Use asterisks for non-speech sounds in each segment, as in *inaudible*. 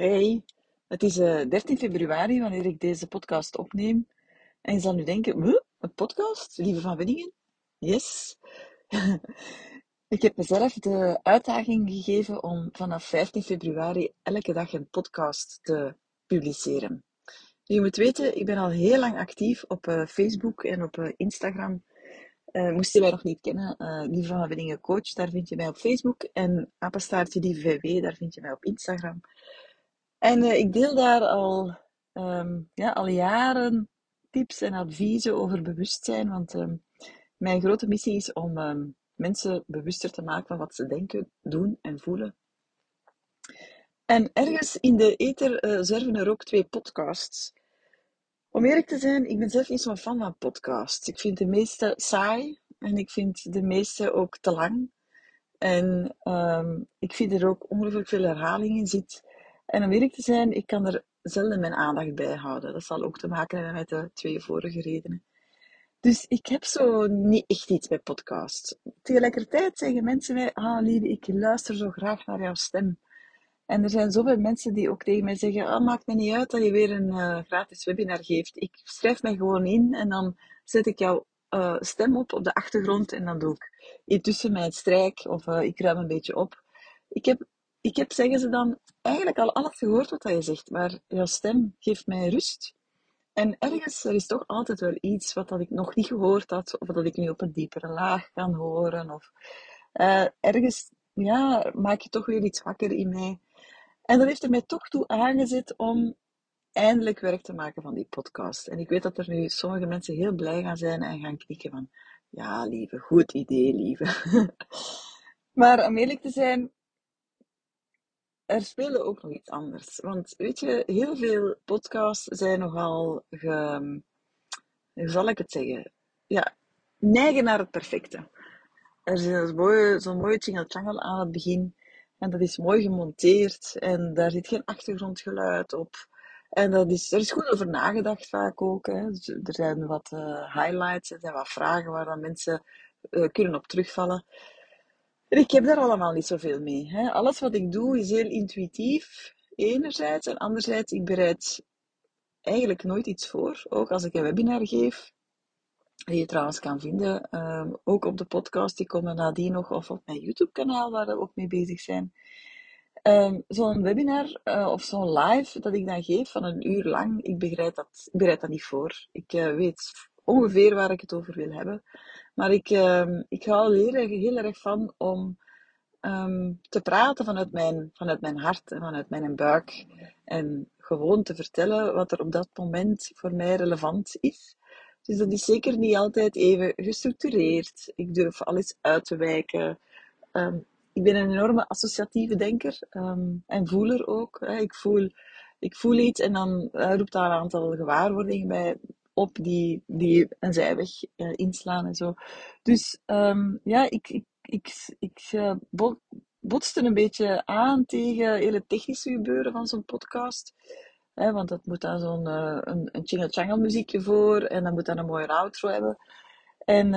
Hey, het is eh 13 februari wanneer ik deze podcast opneem. En je zal nu denken, "Huh? Een podcast? Lieve van Wenningen? Yes. *laughs* Ik heb mezelf de uitdaging gegeven om vanaf 15 februari elke dag een podcast te publiceren. Je moet weten, ik ben al heel lang actief op eh, Facebook en op eh, Instagram. Eh moest je mij nog niet kennen, eh Lieve van Wenningen Coach, daar vind je mij op Facebook. En Apenstaartje Lieve VW, daar vind je mij op Instagram. En eh, ik deel daar al, ehm, ja, al jaren tips en adviezen over bewustzijn. Want ehm, mijn grote missie is om ehm, mensen bewuster te maken van wat ze denken, doen en voelen. En ergens in de ether zwerven er ook twee podcasts. Om eerlijk te zijn, ik ben zelf niet zo'n fan van podcasts. Ik vind de meeste saai en ik vind de meeste ook te lang. En ik vind er ook ongelooflijk veel herhaling in zit. En om eerlijk te zijn, ik kan er zelden mijn aandacht bij houden. Dat zal ook te maken hebben met de twee vorige redenen. Dus ik heb zo niet echt iets met podcasts. Tegelijkertijd zeggen mensen mij, ah lieve, ik luister zo graag naar jouw stem. En er zijn zoveel mensen die ook tegen mij zeggen, ah, maakt me niet uit dat je weer een eh, gratis webinar geeft. Ik schrijf mij gewoon in en dan zet ik jouw eh, stem op op de achtergrond en dan doe ik intussen mijn strijk of eh, ik ruim een beetje op. Ik heb, ik heb, zeggen ze dan, eigenlijk al alles gehoord wat je zegt, maar jouw stem geeft mij rust. En ergens, er is toch altijd wel iets wat dat ik nog niet gehoord had, of dat ik nu op een diepere laag kan horen. Of eh, ergens, ja, maak je toch weer iets wakker in mij. En dat heeft er mij toch toe aangezet om eindelijk werk te maken van die podcast. En ik weet dat er nu sommige mensen heel blij gaan zijn en gaan knikken van, ja, lieve, goed idee, lieve. *laughs* maar om eerlijk te zijn, er speelde ook nog iets anders. Want weet je, heel veel podcasts zijn nogal, ge, hoe zal ik het zeggen? Ja, neigen naar het perfecte. Er is zo'n mooie, jingle-jangle aan het begin. En dat is mooi gemonteerd. En daar zit geen achtergrondgeluid op. En dat is, er is goed over nagedacht vaak ook. Hè. Dus er zijn wat uh, highlights, er zijn wat vragen waar dan mensen uh, kunnen op terugvallen. Ik heb daar allemaal niet zoveel mee. Hè. Alles wat ik doe is heel intuïtief, enerzijds. En anderzijds, ik bereid eigenlijk nooit iets voor. Ook als ik een webinar geef, die je trouwens kan vinden, uh, ook op de podcast, die komen nadien nog, of op mijn YouTube-kanaal, waar we ook mee bezig zijn. Um, zo'n webinar uh, of zo'n live dat ik dan geef van een uur lang, ik bereid dat, ik bereid dat niet voor. Ik uh, weet ongeveer waar ik het over wil hebben. Maar ik, uh, ik hou heel erg, heel erg van om um, te praten vanuit mijn, vanuit mijn hart en vanuit mijn buik. En gewoon te vertellen wat er op dat moment voor mij relevant is. Dus dat is zeker niet altijd even gestructureerd. Ik durf alles uit te wijken. Um, ik ben een enorme associatieve denker en voeler ook. Ik, voel, ik voel iets en dan uh, roept daar een aantal gewaarwordingen bij op die, die een zijweg uh, inslaan en zo. Dus um, ja, ik, ik, ik, ik uh, botste een beetje aan tegen hele technische gebeuren van zo'n podcast. Hè, want dat moet dan zo'n uh, een, een muziekje voor en dan moet dan een mooie outro hebben. En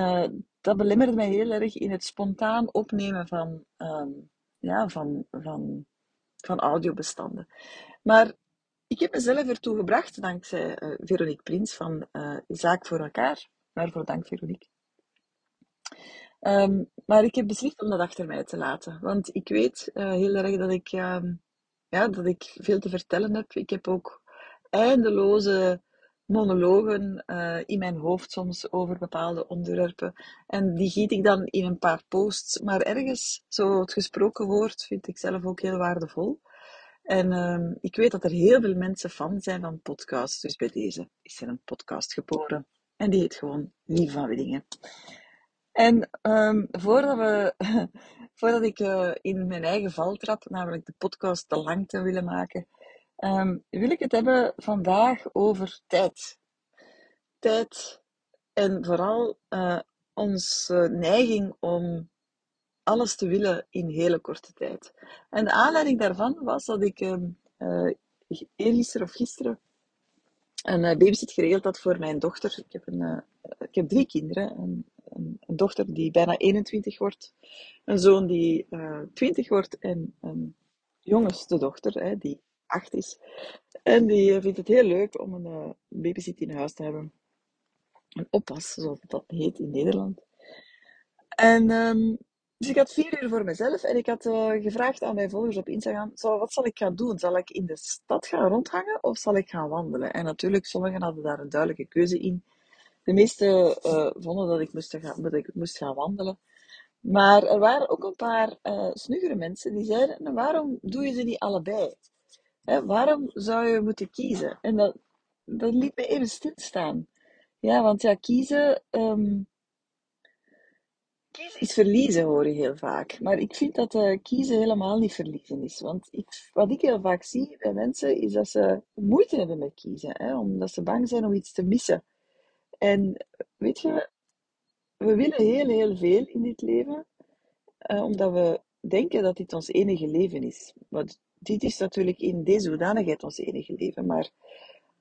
dat belemmerde mij heel erg in het spontaan opnemen van, um, ja, van, van, van audiobestanden. Maar ik heb mezelf ertoe gebracht, dankzij uh, Veronique Prins van uh, Zaak voor elkaar. Waarvoor dank, Veronique. Um, maar ik heb beslist om dat achter mij te laten. Want ik weet uh, heel erg dat ik, um, ja, dat ik veel te vertellen heb. Ik heb ook eindeloze monologen in mijn hoofd soms over bepaalde onderwerpen. En die giet ik dan in een paar posts. Maar ergens, zo het gesproken woord, vind ik zelf ook heel waardevol. En uh, ik weet dat er heel veel mensen fan zijn van podcasts. Dus bij deze is er een podcast geboren. En die heet gewoon Lief van Widdingen. En um, voordat, we, *laughs* voordat ik uh, in mijn eigen val trap, namelijk de podcast te lang te willen maken, um, wil ik het hebben vandaag over tijd. Tijd en vooral uh, onze neiging om alles te willen in hele korte tijd. En de aanleiding daarvan was dat ik uh, eergisteren of gisteren een uh, babysit geregeld had voor mijn dochter. Ik heb, een, uh, ik heb drie kinderen. Een, een, dochter die bijna 21 wordt, een zoon die uh, 20 wordt en een jongste dochter hè, die acht is. En die vindt het heel leuk om een babysit in huis te hebben. Een oppas, zoals dat heet in Nederland. En um, dus ik had vier uur voor mezelf en ik had uh, gevraagd aan mijn volgers op Instagram, zo, wat zal ik gaan doen? Zal ik in de stad gaan rondhangen of zal ik gaan wandelen? En natuurlijk, sommigen hadden daar een duidelijke keuze in. De meesten uh, vonden dat ik, moest gaan, dat ik moest gaan wandelen. Maar er waren ook een paar uh, snuggere mensen die zeiden, nou, waarom doe je ze niet allebei? Hè, waarom zou je moeten kiezen? En dat, liet me even stilstaan. Ja, want ja, kiezen... Um, Kiezen is verliezen, hoor je heel vaak. Maar ik vind dat uh, kiezen helemaal niet verliezen is. Want ik, wat ik heel vaak zie bij mensen, is dat ze moeite hebben met kiezen. Hè, omdat ze bang zijn om iets te missen. En weet je, we willen heel, heel veel in dit leven. Uh, omdat we denken dat dit ons enige leven is. Want dit is natuurlijk in deze hoedanigheid ons enige leven. Maar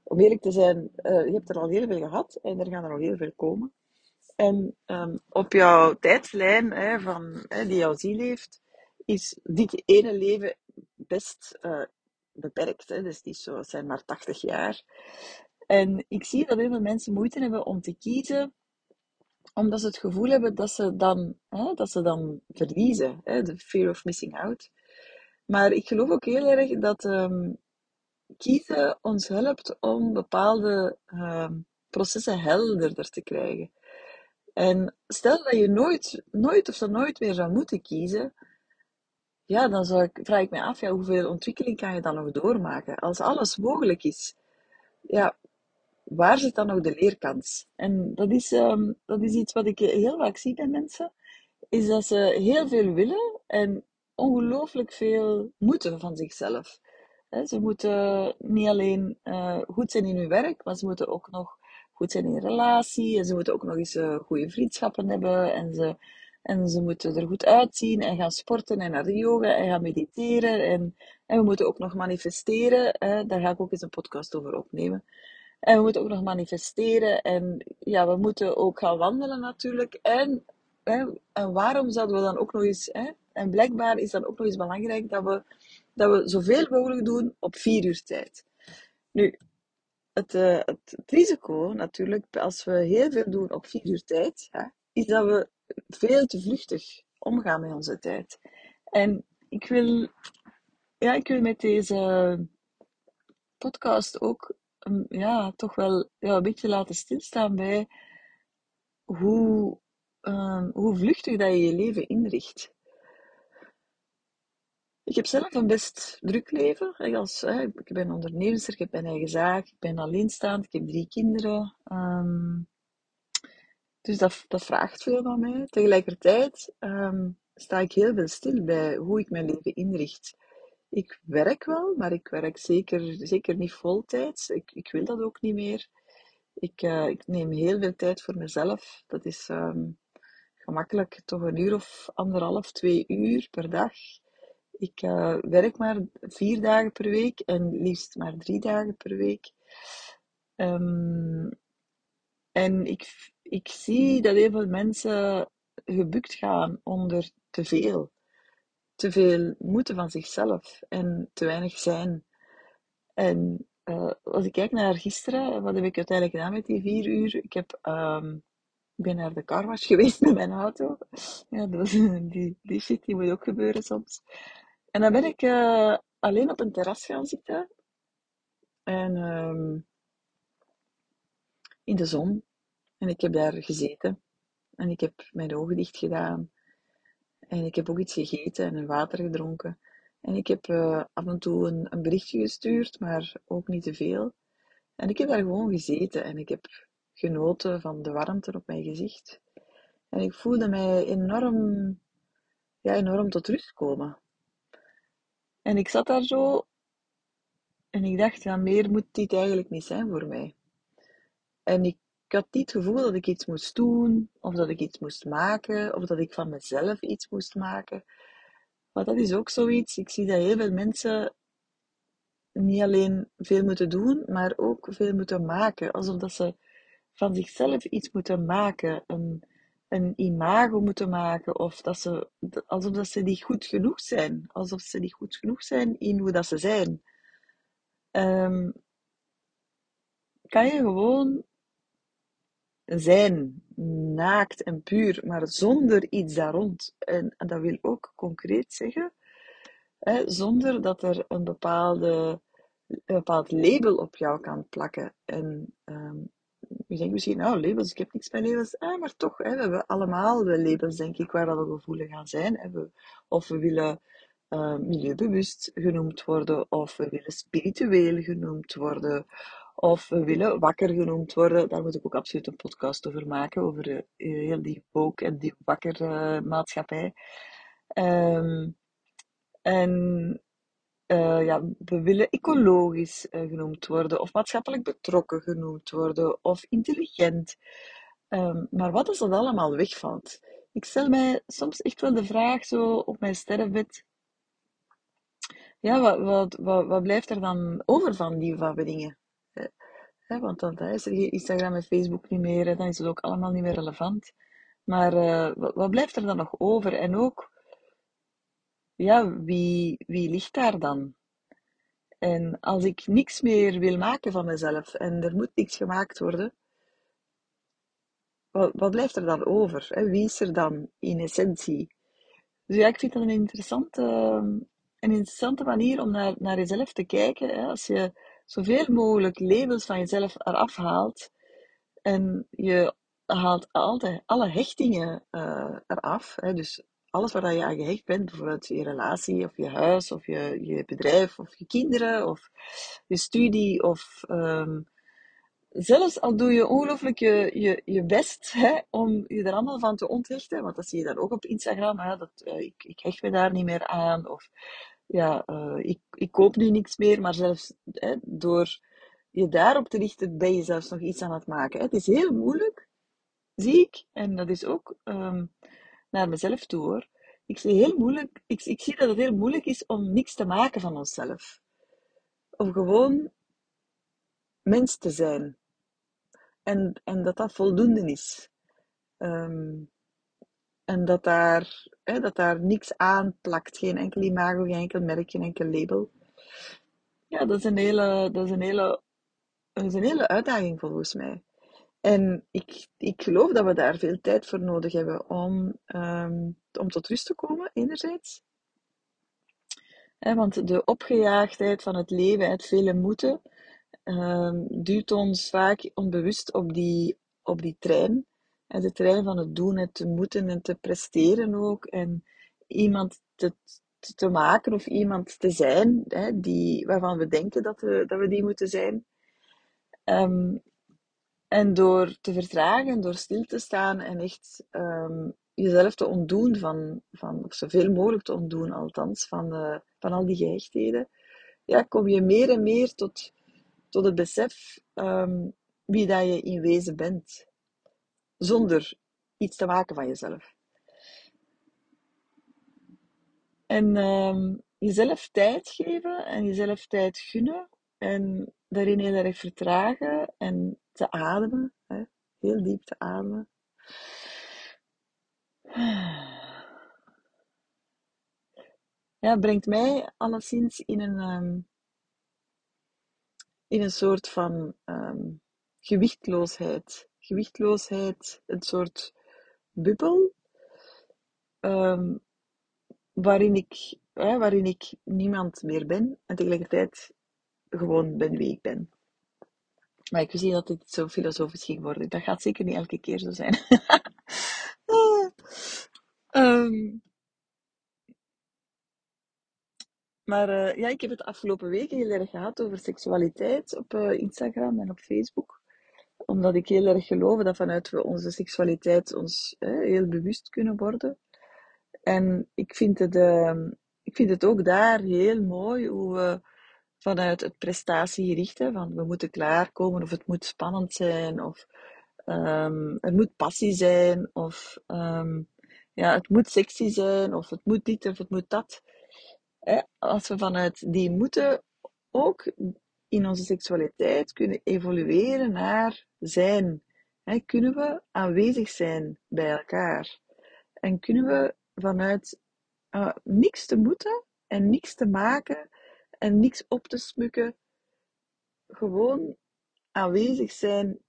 om eerlijk te zijn, uh, je hebt er al heel veel gehad. En er gaan er nog heel veel komen. En um, op jouw tijdslijn hè, van, hè, die jouw ziel heeft, is dit ene leven best uh, beperkt. Hè? Dus die zijn maar 80 jaar. En ik zie dat heel veel mensen moeite hebben om te kiezen, omdat ze het gevoel hebben dat ze dan, hè, dat ze dan verliezen. De fear of missing out. Maar ik geloof ook heel erg dat um, kiezen ons helpt om bepaalde um, processen helderder te krijgen. En stel dat je nooit, nooit of dan nooit meer zou moeten kiezen, ja, dan zou ik, vraag ik me af, ja, hoeveel ontwikkeling kan je dan nog doormaken? Als alles mogelijk is, ja, waar zit dan nog de leerkans? En dat is, um, dat is iets wat ik heel vaak zie bij mensen, is dat ze heel veel willen en ongelooflijk veel moeten van zichzelf. Ze moeten niet alleen uh, goed zijn in hun werk, maar ze moeten ook nog goed zijn in relatie. En ze moeten ook nog eens uh, goede vriendschappen hebben. En ze, en ze moeten er goed uitzien en gaan sporten en naar de yoga en gaan mediteren. En, en we moeten ook nog manifesteren. Hè. Daar ga ik ook eens een podcast over opnemen. En we moeten ook nog manifesteren. En ja, we moeten ook gaan wandelen natuurlijk. En, hè, en waarom zouden we dan ook nog eens... Hè, en blijkbaar is dan ook nog eens belangrijk dat we, dat we zoveel mogelijk doen op vier uur tijd. Nu, het, uh, het, het, risico natuurlijk, als we heel veel doen op vier uur tijd, hè, is dat we veel te vluchtig omgaan met onze tijd. En ik wil, ja, ik wil met deze podcast ook um, ja, toch wel ja, een beetje laten stilstaan bij hoe, um, hoe vluchtig dat je je leven inricht. Ik heb zelf een best druk leven. Als, hè, ik ben ondernemer, ik heb mijn eigen zaak, ik ben alleenstaand, ik heb drie kinderen. Um, dus dat, dat vraagt veel van mij. Tegelijkertijd um, sta ik heel veel stil bij hoe ik mijn leven inricht. Ik werk wel, maar ik werk zeker, zeker niet voltijds. Ik, ik wil dat ook niet meer. Ik, uh, ik neem heel veel tijd voor mezelf. Dat is um, gemakkelijk toch een uur of anderhalf, twee uur per dag. Ik uh, werk maar vier dagen per week en liefst maar drie dagen per week. Um, en ik, ik zie dat heel veel mensen gebukt gaan onder te veel. Te veel moeten van zichzelf en te weinig zijn. En uh, als ik kijk naar gisteren, wat heb ik uiteindelijk gedaan met die vier uur? Ik heb um, ben naar de carwash *laughs* geweest met mijn auto. Ja, dat, die, die shit die moet ook gebeuren soms. En dan ben ik uh, alleen op een terras gaan zitten. En um, in de zon. En ik heb daar gezeten. En ik heb mijn ogen dicht gedaan. En ik heb ook iets gegeten en water gedronken. En ik heb uh, af en toe een, een berichtje gestuurd, maar ook niet te veel. En ik heb daar gewoon gezeten en ik heb genoten van de warmte op mijn gezicht. En ik voelde mij enorm, ja, enorm tot rust komen. En ik zat daar zo en ik dacht, ja, meer moet dit eigenlijk niet zijn voor mij. En ik had niet het gevoel dat ik iets moest doen, of dat ik iets moest maken, of dat ik van mezelf iets moest maken. Maar dat is ook zoiets. Ik zie dat heel veel mensen niet alleen veel moeten doen, maar ook veel moeten maken. Alsof dat ze van zichzelf iets moeten maken. Een, een imago moeten maken. Of dat ze, alsof dat ze niet goed genoeg zijn. Alsof ze niet goed genoeg zijn in hoe dat ze zijn. ehm, kan je gewoon zijn, naakt en puur, maar zonder iets daar rond. En, dat wil ook concreet zeggen, hè, zonder dat er een bepaalde, een bepaald label op jou kan plakken. En um, je denkt misschien, nou, labels, ik heb niks met labels. Ah, maar toch, hè, we hebben allemaal wel labels, denk ik, waar we gevoelig aan zijn. Of we willen uh, milieubewust genoemd worden, of we willen spiritueel genoemd worden, of we willen wakker genoemd worden. Daar moet ik ook absoluut een podcast over maken, over uh, heel die woke en die wakker uh, maatschappij. Um, en uh, ja, we willen ecologisch uh, genoemd worden, of maatschappelijk betrokken genoemd worden, of intelligent. Um, maar wat als dat allemaal wegvalt? Ik stel mij soms echt wel de vraag zo op mijn sterrenbed. Ja, wat, wat, wat, blijft er dan over van die dingen? Hè, want dan is er geen Instagram en Facebook niet meer, dan is het ook allemaal niet meer relevant. Maar wat, wat blijft er dan nog over? En ook, ja, wie, wie ligt daar dan? En als ik niks meer wil maken van mezelf en er moet niks gemaakt worden, wat, wat blijft er dan over? Hè? Wie is er dan in essentie? Dus ja, ik vind dat een interessante, een interessante manier om naar, naar jezelf te kijken. Hè? Als je zoveel mogelijk labels van jezelf eraf haalt en je haalt altijd alle hechtingen uh, eraf. Hè? Dus alles waar je aan gehecht bent, bijvoorbeeld je relatie of je huis of je, je bedrijf of je kinderen of je studie of um, zelfs al doe je ongelooflijk je, je, je best hè, om je er allemaal van te onthechten, want dat zie je dan ook op Instagram, hè, dat, uh, ik, ik hecht me daar niet meer aan of ja, uh, ik, ik koop nu niks meer, maar zelfs hè, door je daarop te richten ben je zelfs nog iets aan het maken. Hè. Het is heel moeilijk, zie ik, en dat is ook um, naar mezelf toe hoor. Ik zie, heel moeilijk, ik, ik zie dat het heel moeilijk is om niks te maken van onszelf. Of gewoon mens te zijn. En, en dat dat voldoende is. Um, en dat daar, hè, dat daar niks aan plakt. Geen enkel imago, geen enkel merk, geen enkel label. Ja, dat is een hele, dat is een hele, dat is een hele uitdaging volgens mij. En ik, ik geloof dat we daar veel tijd voor nodig hebben om, um, om tot rust te komen, enerzijds. He, want de opgejaagdheid van het leven, het vele moeten, um, duwt ons vaak onbewust op die, op die trein. En de trein van het doen, het te moeten en te presteren ook. En iemand te, te maken of iemand te zijn hè, die, waarvan we denken dat we, dat we die moeten zijn. Um, en door te vertragen, door stil te staan en echt um, jezelf te ontdoen van, van, of zoveel mogelijk te ontdoen althans, van, uh, van al die gehechtheden, ja, kom je meer en meer tot, tot het besef um, wie dat je in wezen bent. Zonder iets te maken van jezelf. En um, jezelf tijd geven en jezelf tijd gunnen en daarin heel erg vertragen en te ademen. Hè? Heel diep te ademen. Ja, brengt mij alleszins in een, um, in een soort van um, gewichtloosheid. Gewichtloosheid, een soort bubbel. Um, waarin ik, waarin ik niemand meer ben en tegelijkertijd gewoon ben wie ik ben. Maar ik zie dat dit zo filosofisch ging worden. Dat gaat zeker niet elke keer zo zijn. um, *laughs* maar uh, ja, ik heb het afgelopen weken heel erg gehad over seksualiteit op uh, Instagram en op Facebook. Omdat ik heel erg geloof dat vanuit we onze seksualiteit ons uh, heel bewust kunnen worden. En ik vind het, uh, ik vind het ook daar heel mooi hoe we vanuit het prestatiegerichte, van we moeten klaarkomen of het moet spannend zijn of er moet passie zijn of um, ja, het moet sexy zijn of het moet dit of het moet dat. Als we vanuit die moeten ook in onze seksualiteit kunnen evolueren naar zijn, kunnen we aanwezig zijn bij elkaar en kunnen we vanuit uh, niks te moeten en niks te maken en niks op te smukken, gewoon aanwezig zijn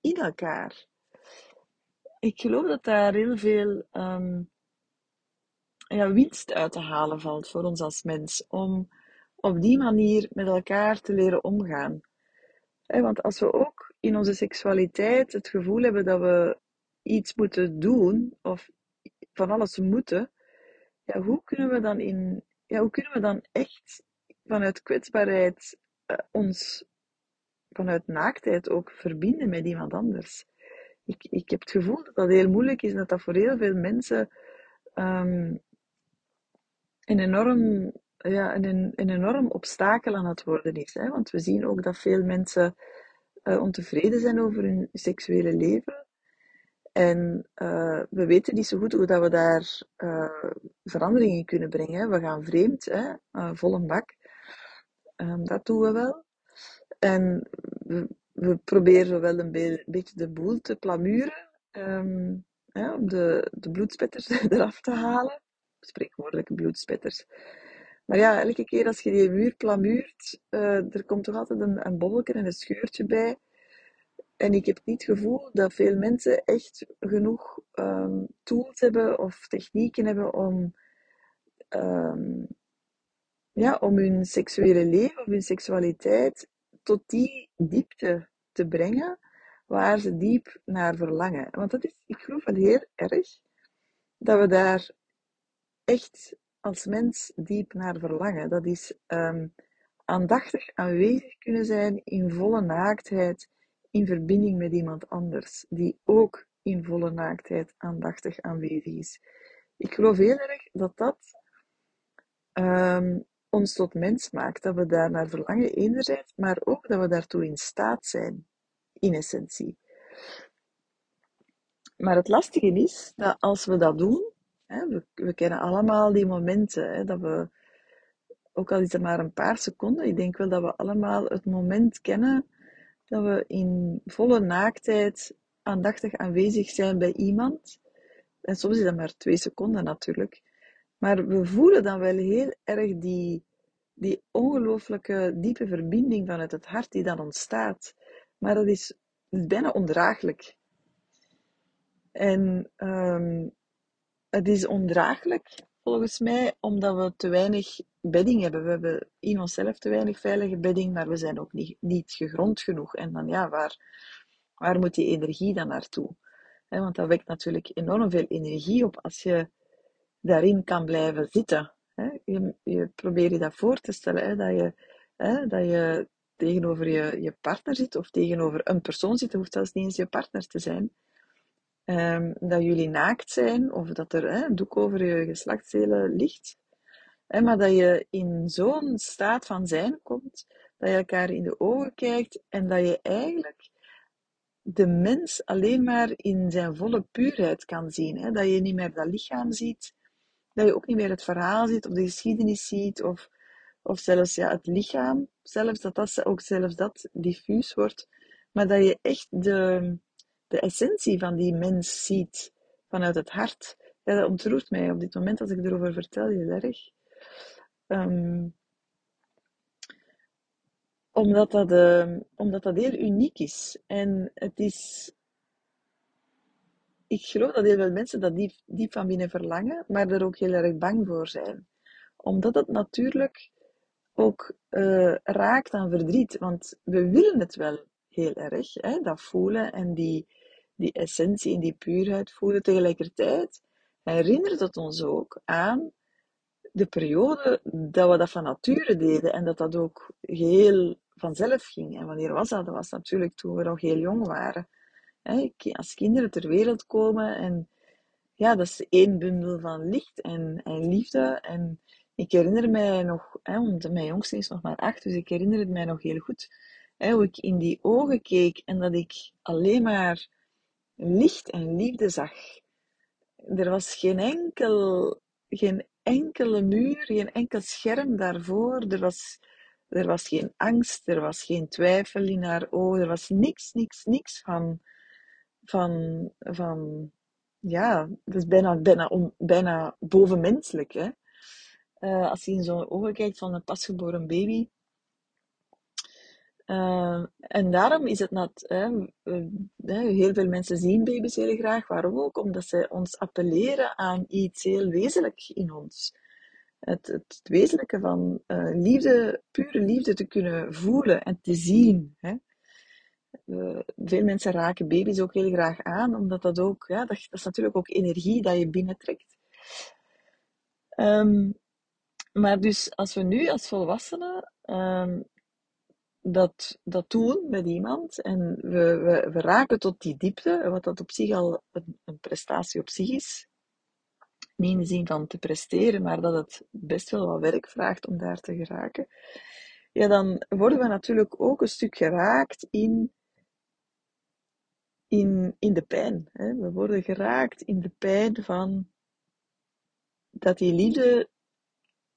in elkaar. Ik geloof dat daar heel veel um, ja, winst uit te halen valt voor ons als mens. Om op die manier met elkaar te leren omgaan. want als we ook in onze seksualiteit het gevoel hebben dat we iets moeten doen of van alles moeten, ja, hoe kunnen we dan in, ja, hoe kunnen we dan echt vanuit kwetsbaarheid uh, ons vanuit naaktheid ook verbinden met iemand anders? Ik, ik heb het gevoel dat dat heel moeilijk is en dat dat voor heel veel mensen um, een enorm, ja, een, een enorm obstakel aan het worden is. Hè? Want we zien ook dat veel mensen uh, ontevreden zijn over hun seksuele leven. En uh, we weten niet zo goed hoe dat we daar uh, verandering in kunnen brengen. We gaan vreemd, hè? Een bak. Um, dat doen we wel. En we, we proberen wel een be beetje de boel te plamuren. Um, hè, om de, de bloedspetters *laughs* eraf te halen. Spreekwoordelijke bloedspetters. Maar ja, elke keer als je die muur plamuurt, er komt toch altijd een, een bolletje en een scheurtje bij. En ik heb niet het gevoel dat veel mensen echt genoeg um, tools hebben of technieken hebben om, um, ja, om hun seksuele leven of hun seksualiteit tot die diepte te brengen waar ze diep naar verlangen. Want dat is, ik geloof wel heel erg dat we daar echt als mens diep naar verlangen. Dat is um, aandachtig aanwezig kunnen zijn in volle naaktheid in verbinding met iemand anders, die ook in volle naaktheid aandachtig aanwezig is. Ik geloof heel erg dat dat um, ons tot mens maakt, dat we daar naar verlangen enerzijds, maar ook dat we daartoe in staat zijn, in essentie. Maar het lastige is dat als we dat doen, hè, we, kennen allemaal die momenten hè, dat we, ook al is het maar een paar seconden, ik denk wel dat we allemaal het moment kennen dat we in volle naaktheid aandachtig aanwezig zijn bij iemand. En soms is dat maar twee seconden natuurlijk. Maar we voelen dan wel heel erg die, die ongelooflijke diepe verbinding vanuit het hart die dan ontstaat. Maar dat is, bijna ondraaglijk. En um, het is ondraaglijk volgens mij omdat we te weinig bedding hebben. We hebben in onszelf te weinig veilige bedding, maar we zijn ook niet, niet gegrond genoeg. En dan ja, waar, waar moet die energie dan naartoe? Want dat wekt natuurlijk enorm veel energie op als je daarin kan blijven zitten. Je, je probeert je dat voor te stellen, dat, je, dat je tegenover je, je partner zit of tegenover een persoon zit, hoeft zelfs niet eens je partner te zijn. Um, dat jullie naakt zijn of dat er hè, een doek over je geslachtsdelen ligt. Hè, maar dat je in zo'n staat van zijn komt, dat je elkaar in de ogen kijkt en dat je eigenlijk de mens alleen maar in zijn volle puurheid kan zien. Hè? Dat je niet meer dat lichaam ziet, dat je ook niet meer het verhaal ziet of de geschiedenis ziet of, of zelfs ja, het lichaam, zelfs dat, dat ook zelfs dat diffuus wordt, maar dat je echt de, de essentie van die mens ziet vanuit het hart. Ja, dat ontroert mij op dit moment als ik erover vertel heel erg. Um, omdat, dat, uh, omdat dat heel uniek is. En het is. Ik geloof dat heel veel mensen dat diep, diep van binnen verlangen, maar er ook heel erg bang voor zijn. Omdat het natuurlijk ook uh, raakt aan verdriet. Want we willen het wel heel erg, hè, dat voelen en die, die essentie en die puurheid voelen. Tegelijkertijd herinnert het ons ook aan de periode dat we dat van nature deden en dat dat ook geheel vanzelf ging. En wanneer was dat? Dat was natuurlijk toen we nog heel jong waren. Als kinderen ter wereld komen en ja, dat is één bundel van licht en, en liefde. En ik herinner mij nog, hè, want mijn jongste is nog maar acht, dus ik herinner het mij nog heel goed. Hè, hoe ik in die ogen keek en dat ik alleen maar licht en liefde zag. Er was geen enkel, geen enkele muur, geen enkel scherm daarvoor. Er was, er was geen angst, er was geen twijfel in haar ogen. Er was niks, niks, niks van, van, van ja, dat is bijna, bijna, bijna bovenmenselijk. Hè? Uh, als je in zo'n ogen kijkt van een pasgeboren baby, Uh, en daarom is het net, hè, heel veel mensen zien baby's heel graag. Waarom ook? Omdat ze ons appelleren aan iets heel wezenlijk in ons. Het, het, wezenlijke van uh, liefde, pure liefde te kunnen voelen en te zien. Hè. Uh, veel mensen raken baby's ook heel graag aan, omdat dat ook, ja, dat, dat is natuurlijk ook energie dat je binnentrekt. Um, maar dus als we nu als volwassenen um, dat, dat doen met iemand en we, we, we raken tot die diepte, wat dat op zich al een, een prestatie op zich is, niet in de zin van te presteren, maar dat het best wel wat werk vraagt om daar te geraken, ja, dan worden we natuurlijk ook een stuk geraakt in, in, in de pijn. Hè? We worden geraakt in de pijn van dat die liefde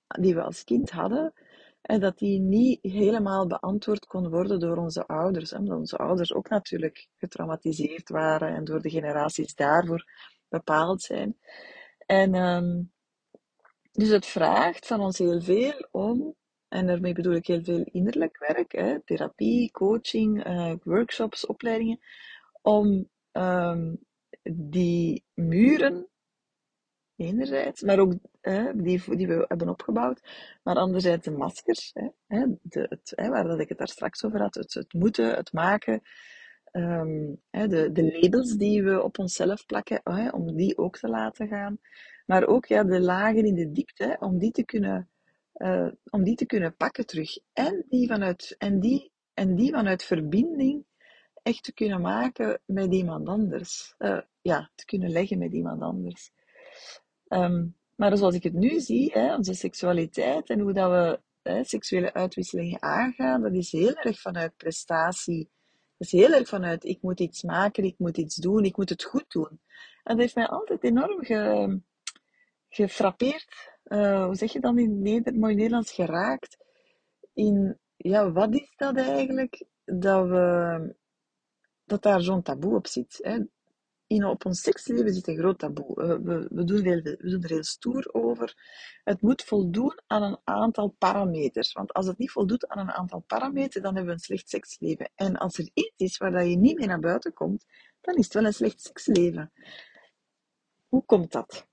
die we als kind hadden, en dat die niet helemaal beantwoord kon worden door onze ouders. Omdat onze ouders ook natuurlijk getraumatiseerd waren en door de generaties daarvoor bepaald zijn. En um, dus het vraagt van ons heel veel om, en daarmee bedoel ik heel veel innerlijk werk, hè, therapie, coaching, uh, workshops, opleidingen, om um, die muren enerzijds, maar ook hè, die, die we hebben opgebouwd, maar anderzijds de maskers, hè, de, het, hè, waar dat ik het daar straks over had, het, het moeten, het maken, um, hè, de, de labels die we op onszelf plakken, hè, om die ook te laten gaan, maar ook ja, de lagen in de diepte, om die te kunnen, uh, om die te kunnen pakken terug. En die vanuit, en die, en die vanuit verbinding echt te kunnen maken met iemand anders. Uh, ja, te kunnen leggen met iemand anders. Um, maar zoals ik het nu zie, hè, onze seksualiteit en hoe dat we hè, seksuele uitwisselingen aangaan, dat is heel erg vanuit prestatie. Dat is heel erg vanuit ik moet iets maken, ik moet iets doen, ik moet het goed doen. En dat heeft mij altijd enorm ge, gefrappeerd. Uh, hoe zeg je dan in Neder mooi Nederlands geraakt? In ja, wat is dat eigenlijk dat we dat daar zo'n taboe op zit? Hè? in, op ons seksleven zit een groot taboe. We, we, doen heel, we er heel stoer over. Het moet voldoen aan een aantal parameters. Want als het niet voldoet aan een aantal parameters, dan hebben we een slecht seksleven. En als er iets is waar je niet mee naar buiten komt, dan is het wel een slecht seksleven. Hoe komt dat?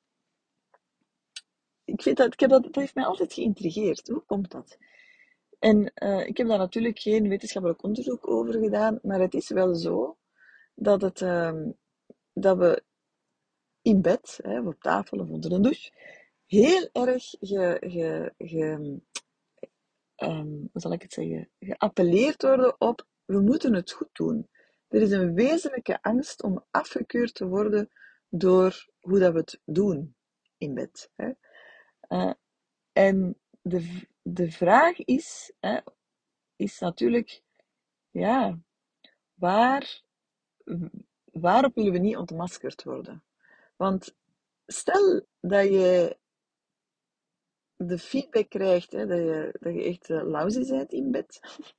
Ik vind dat, ik heb dat, dat heeft mij altijd geïntrigeerd. Hoe komt dat? En uh, ik heb daar natuurlijk geen wetenschappelijk onderzoek over gedaan, maar het is wel zo dat het, uh, dat we in bed, hè, op tafel of onder een douche, heel erg ge, ge, ge, um, hoe zal ik het zeggen, geappelleerd worden op we moeten het goed doen. Er is een wezenlijke angst om afgekeurd te worden door hoe dat we het doen in bed. Hè. Uh, en de, de vraag is, hè, is natuurlijk, ja, waar waarop willen we niet ontmaskerd worden? Want stel dat je de feedback krijgt hè, dat, je, dat je echt uh, lousy bent in bed. *laughs*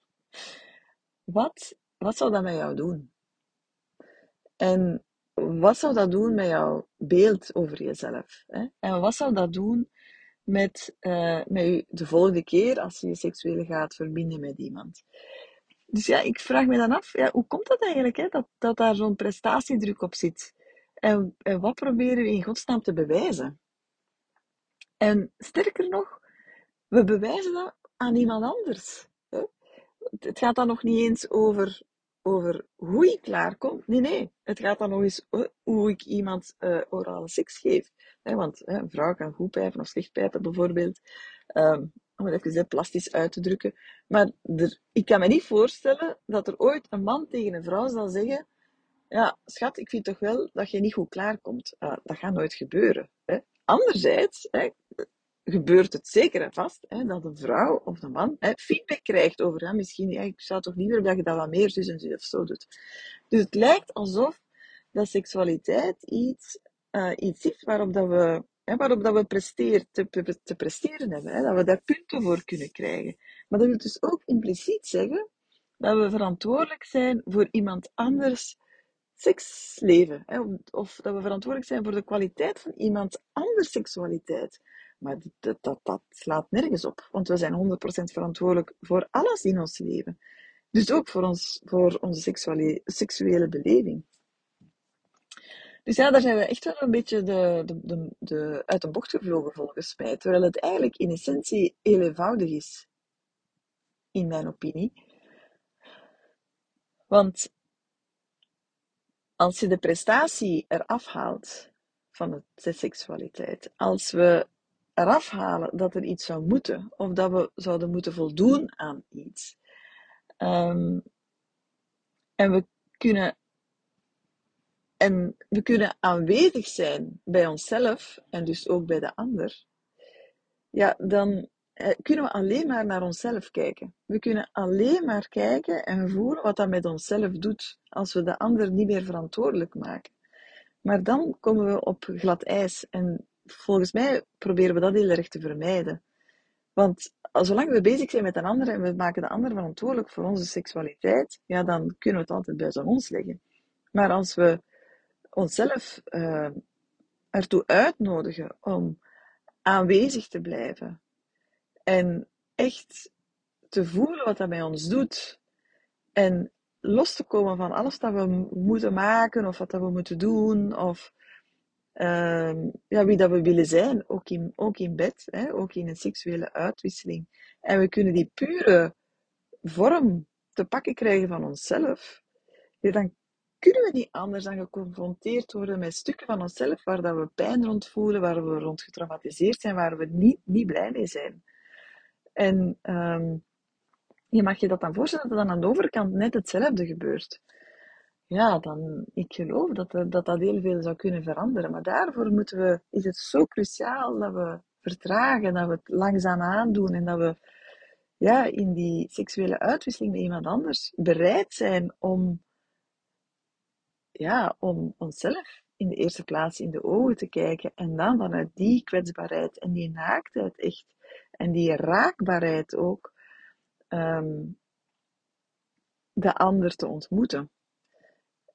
Wat, wat zou dat met jou doen? En wat zou dat doen met jouw beeld over jezelf? Hè? En wat zou dat doen met, uh, met je de volgende keer als je je seksuele gaat verbinden met iemand? Dus ja, ik vraag me dan af, ja, hoe komt dat eigenlijk, hè, dat, dat daar zo'n prestatiedruk op zit? En, en wat proberen we in godsnaam te bewijzen? En sterker nog, we bewijzen dat aan iemand anders. Hè? Het gaat dan nog niet eens over, over hoe ik klaarkom. Nee, nee. Het gaat dan nog eens hoe ik iemand uh, orale seks geef. Hè? Want hè, een vrouw kan goed pijpen of slecht pijpen bijvoorbeeld. Um, om het even plastisch uit te drukken. Maar er, ik kan me niet voorstellen dat er ooit een man tegen een vrouw zal zeggen: Ja, schat, ik vind toch wel dat je niet goed klaarkomt. Uh, dat gaat nooit gebeuren. Hè. Anderzijds hè, gebeurt het zeker en vast hè, dat een vrouw of een man hè, feedback krijgt over: ja, misschien, ik zou toch liever dat je dat wat meer zus en of zo doet. Dus het lijkt alsof dat seksualiteit iets, uh, iets is waarop dat we hè, waarop dat we presteer, te, te presteren hebben, hè, dat we daar punten voor kunnen krijgen. Maar dat wil dus ook impliciet zeggen dat we verantwoordelijk zijn voor iemand anders seksleven. Hè, of dat we verantwoordelijk zijn voor de kwaliteit van iemand anders seksualiteit. Maar dat, dat, dat slaat nergens op, want we zijn 100% verantwoordelijk voor alles in ons leven. Dus ook voor, ons, voor onze seksuele, seksuele beleving. Dus ja, daar zijn we echt wel een beetje de, de, de, de, uit de bocht gevlogen volgens mij. Terwijl het eigenlijk in essentie heel eenvoudig is. In mijn opinie. Want als je de prestatie eraf haalt van de seksualiteit, als we eraf halen dat er iets zou moeten, of dat we zouden moeten voldoen aan iets, ehm, en we kunnen en we kunnen aanwezig zijn bij onszelf en dus ook bij de ander, ja, dan eh, kunnen we alleen maar naar onszelf kijken. We kunnen alleen maar kijken en voelen wat dat met onszelf doet als we de ander niet meer verantwoordelijk maken. Maar dan komen we op glad ijs en volgens mij proberen we dat heel erg te vermijden. Want zolang we bezig zijn met een ander en we maken de ander verantwoordelijk voor onze seksualiteit, ja, dan kunnen we het altijd bij ons leggen. Maar als we onszelf uh, ertoe uitnodigen om aanwezig te blijven en echt te voelen wat dat bij ons doet en los te komen van alles dat we moeten maken of wat dat we moeten doen of uh, ja, wie dat we willen zijn, ook in, ook in bed, hè, ook in een seksuele uitwisseling. En we kunnen die pure vorm te pakken krijgen van onszelf, dan kunnen we niet anders dan geconfronteerd worden met stukken van onszelf waar dat we pijn rond voelen, waar we rond getraumatiseerd zijn, waar we niet, niet blij mee zijn. En um, je mag je dat dan voorstellen dat dan aan de overkant net hetzelfde gebeurt. Ja, dan, ik geloof dat, dat dat heel veel zou kunnen veranderen. Maar daarvoor moeten we, is het zo cruciaal dat we vertragen, dat we het langzaam aandoen en dat we ja, in die seksuele uitwisseling met iemand anders bereid zijn om ja, om onszelf in de eerste plaats in de ogen te kijken en dan vanuit die kwetsbaarheid en die naaktheid echt en die raakbaarheid ook um, de ander te ontmoeten.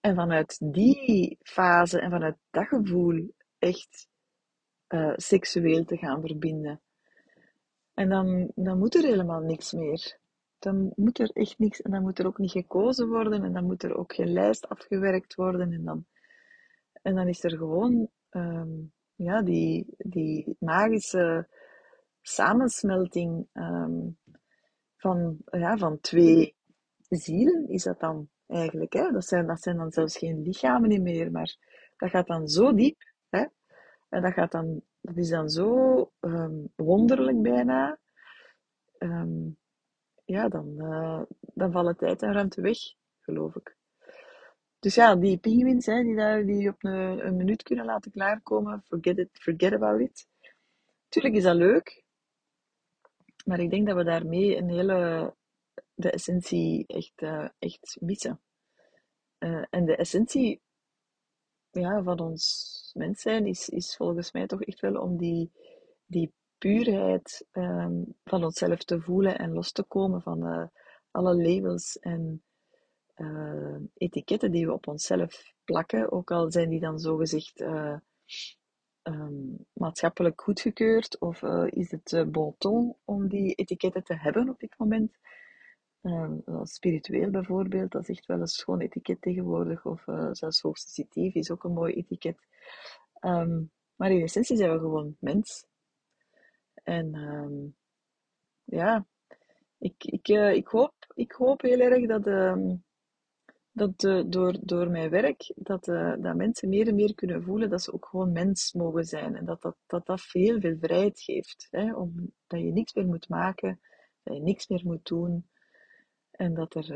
En vanuit die fase en vanuit dat gevoel echt uh, seksueel te gaan verbinden. En dan, dan moet er helemaal niks meer dan moet er echt niks, en dan moet er ook niet gekozen worden, en dan moet er ook geen lijst afgewerkt worden, en dan, en dan is er gewoon um, ja, die, die magische samensmelting um, van, ja, van twee zielen, is dat dan eigenlijk. Hè? Dat, zijn, dat zijn dan zelfs geen lichamen meer, maar dat gaat dan zo diep, hè? en dat, gaat dan, dat is dan zo um, wonderlijk bijna. Um, ja, dan, uh, dan vallen tijd en ruimte weg, geloof ik. Dus ja, die pinguïns die, die op een, een minuut kunnen laten klaarkomen, forget, it, forget about it. Tuurlijk is dat leuk, maar ik denk dat we daarmee een hele, de essentie echt, uh, echt missen. Uh, en de essentie ja, van ons mens zijn is, is volgens mij toch echt wel om die, die puurheid um, van onszelf te voelen en los te komen van uh, alle labels en etiketten die we op onszelf plakken, ook al zijn die dan zogezegd uh, maatschappelijk goedgekeurd, of is het bon ton om die etiketten te hebben op dit moment. Um, spiritueel bijvoorbeeld, dat is echt wel een schoon etiket tegenwoordig, of zelfs hoogsensitief is ook een mooi etiket. Um, maar in essentie zijn we gewoon mens. En um, ja, ik, ik, uh, ik, hoop, ik hoop heel erg dat, dat uh, door, door mijn werk, dat, uh, dat mensen meer en meer kunnen voelen dat ze ook gewoon mens mogen zijn. En dat dat, dat, dat veel, veel vrijheid geeft. Hè? Om, dat je niks meer moet maken, dat je niks meer moet doen. En dat, er,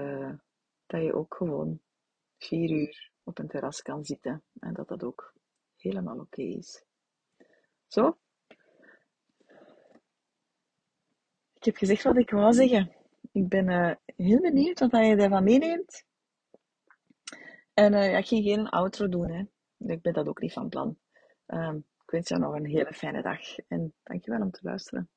dat je ook gewoon vier uur op een terras kan zitten. En dat dat ook helemaal oké is. Zo, Ik heb gezegd wat ik wou zeggen. Ik ben uh, heel benieuwd wat je daarvan meeneemt. En uh, ik ging geen outro doen. Hè. Ik ben dat ook niet van plan. Um, ik wens jou nog een hele fijne dag. En dankjewel om te luisteren.